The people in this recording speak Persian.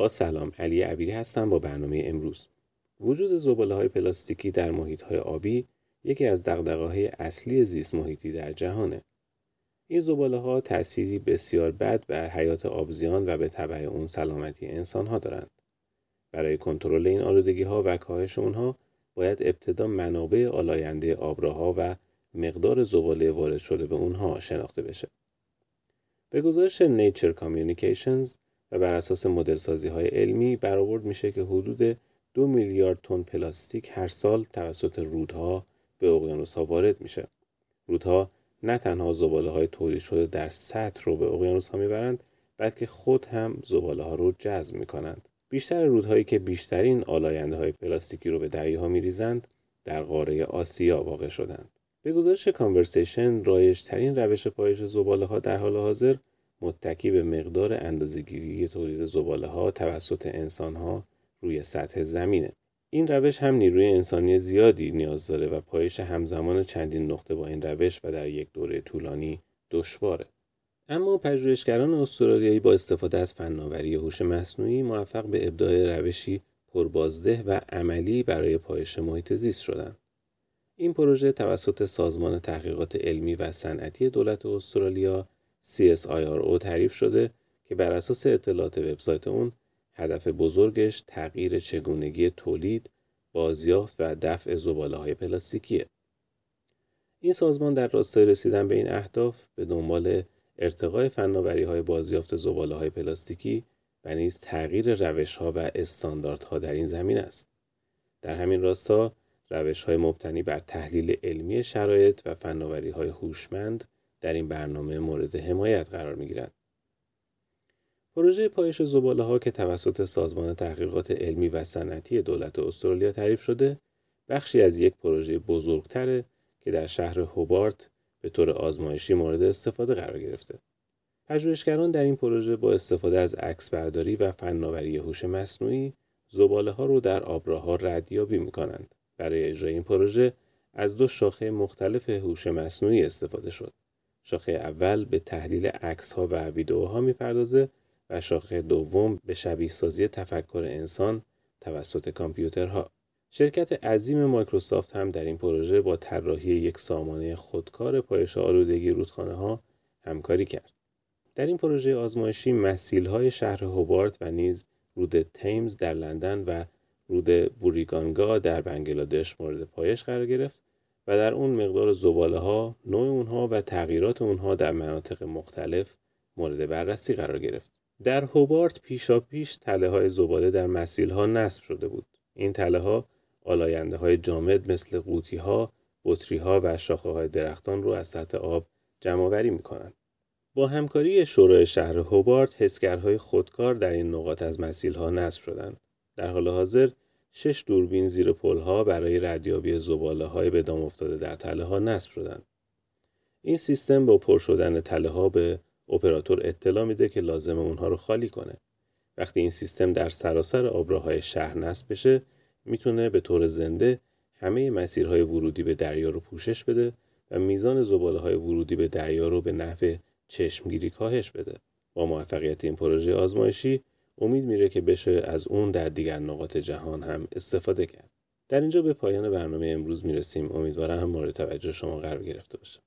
با سلام علی عبیری هستم با برنامه امروز. وجود زباله های پلاستیکی در محیط های آبی یکی از دقدقه های اصلی زیست محیطی در جهانه. این زباله ها تأثیری بسیار بد بر حیات آبزیان و به تبع اون سلامتی انسان ها دارند. برای کنترل این آلودگی ها و کاهش اونها باید ابتدا منابع آلاینده آبراها و مقدار زباله وارد شده به اونها شناخته بشه. به گزارش نیچر Communications و بر اساس مدل سازی های علمی برآورد میشه که حدود دو میلیارد تن پلاستیک هر سال توسط رودها به اقیانوس ها وارد میشه. رودها نه تنها زباله های تولید شده در سطح رو به اقیانوس ها می‌برند بلکه خود هم زباله ها رو جذب می‌کنند. بیشتر رودهایی که بیشترین آلاینده های پلاستیکی رو به دریاها میریزند در قاره آسیا واقع شدند. به گزارش کانورسیشن رایج ترین روش پایش زباله ها در حال حاضر متکی به مقدار اندازهگیری تولید زباله ها توسط انسان ها روی سطح زمینه. این روش هم نیروی انسانی زیادی نیاز داره و پایش همزمان چندین نقطه با این روش و در یک دوره طولانی دشواره. اما پژوهشگران استرالیایی با استفاده از فناوری هوش مصنوعی موفق به ابداع روشی پربازده و عملی برای پایش محیط زیست شدند. این پروژه توسط سازمان تحقیقات علمی و صنعتی دولت استرالیا CSIRO تعریف شده که بر اساس اطلاعات وبسایت اون هدف بزرگش تغییر چگونگی تولید، بازیافت و دفع زباله های پلاستیکیه. این سازمان در راستای رسیدن به این اهداف به دنبال ارتقای فناوری های بازیافت زباله های پلاستیکی و نیز تغییر روش ها و استانداردها در این زمین است. در همین راستا روش های مبتنی بر تحلیل علمی شرایط و فناوری های هوشمند در این برنامه مورد حمایت قرار می گیرد. پروژه پایش زباله ها که توسط سازمان تحقیقات علمی و صنعتی دولت استرالیا تعریف شده بخشی از یک پروژه بزرگتره که در شهر هوبارت به طور آزمایشی مورد استفاده قرار گرفته. پژوهشگران در این پروژه با استفاده از عکسبرداری و فناوری هوش مصنوعی زباله ها رو در آبراها ردیابی می کنند. برای اجرای این پروژه از دو شاخه مختلف هوش مصنوعی استفاده شد. شاخه اول به تحلیل عکس ها و ویدئوها می‌پردازه و شاخه دوم به شبیه سازی تفکر انسان توسط کامپیوترها. شرکت عظیم مایکروسافت هم در این پروژه با طراحی یک سامانه خودکار پایش آلودگی رودخانه ها همکاری کرد. در این پروژه آزمایشی مسیل های شهر هوبارت و نیز رود تیمز در لندن و رود بوریگانگا در بنگلادش مورد پایش قرار گرفت و در اون مقدار زباله ها، نوع اونها و تغییرات اونها در مناطق مختلف مورد بررسی قرار گرفت. در هوبارت پیشا پیش تله های زباله در مسیل ها نصب شده بود. این تله ها آلاینده های جامد مثل قوطی ها، بطری ها و شاخه های درختان رو از سطح آب جمع آوری می کنند. با همکاری شورای شهر هوبارت حسگرهای خودکار در این نقاط از مسیل ها نصب شدند. در حال حاضر شش دوربین زیر ها برای ردیابی زباله های به دام افتاده در تله ها نصب شدند. این سیستم با پر شدن تله ها به اپراتور اطلاع میده که لازم اونها رو خالی کنه. وقتی این سیستم در سراسر آبراهای شهر نصب بشه می‌تونه به طور زنده همه مسیرهای ورودی به دریا رو پوشش بده و میزان زباله های ورودی به دریا رو به نحو چشمگیری کاهش بده. با موفقیت این پروژه آزمایشی امید میره که بشه از اون در دیگر نقاط جهان هم استفاده کرد. در اینجا به پایان برنامه امروز می‌رسیم. امیدوارم مورد توجه شما قرار گرفته باشه.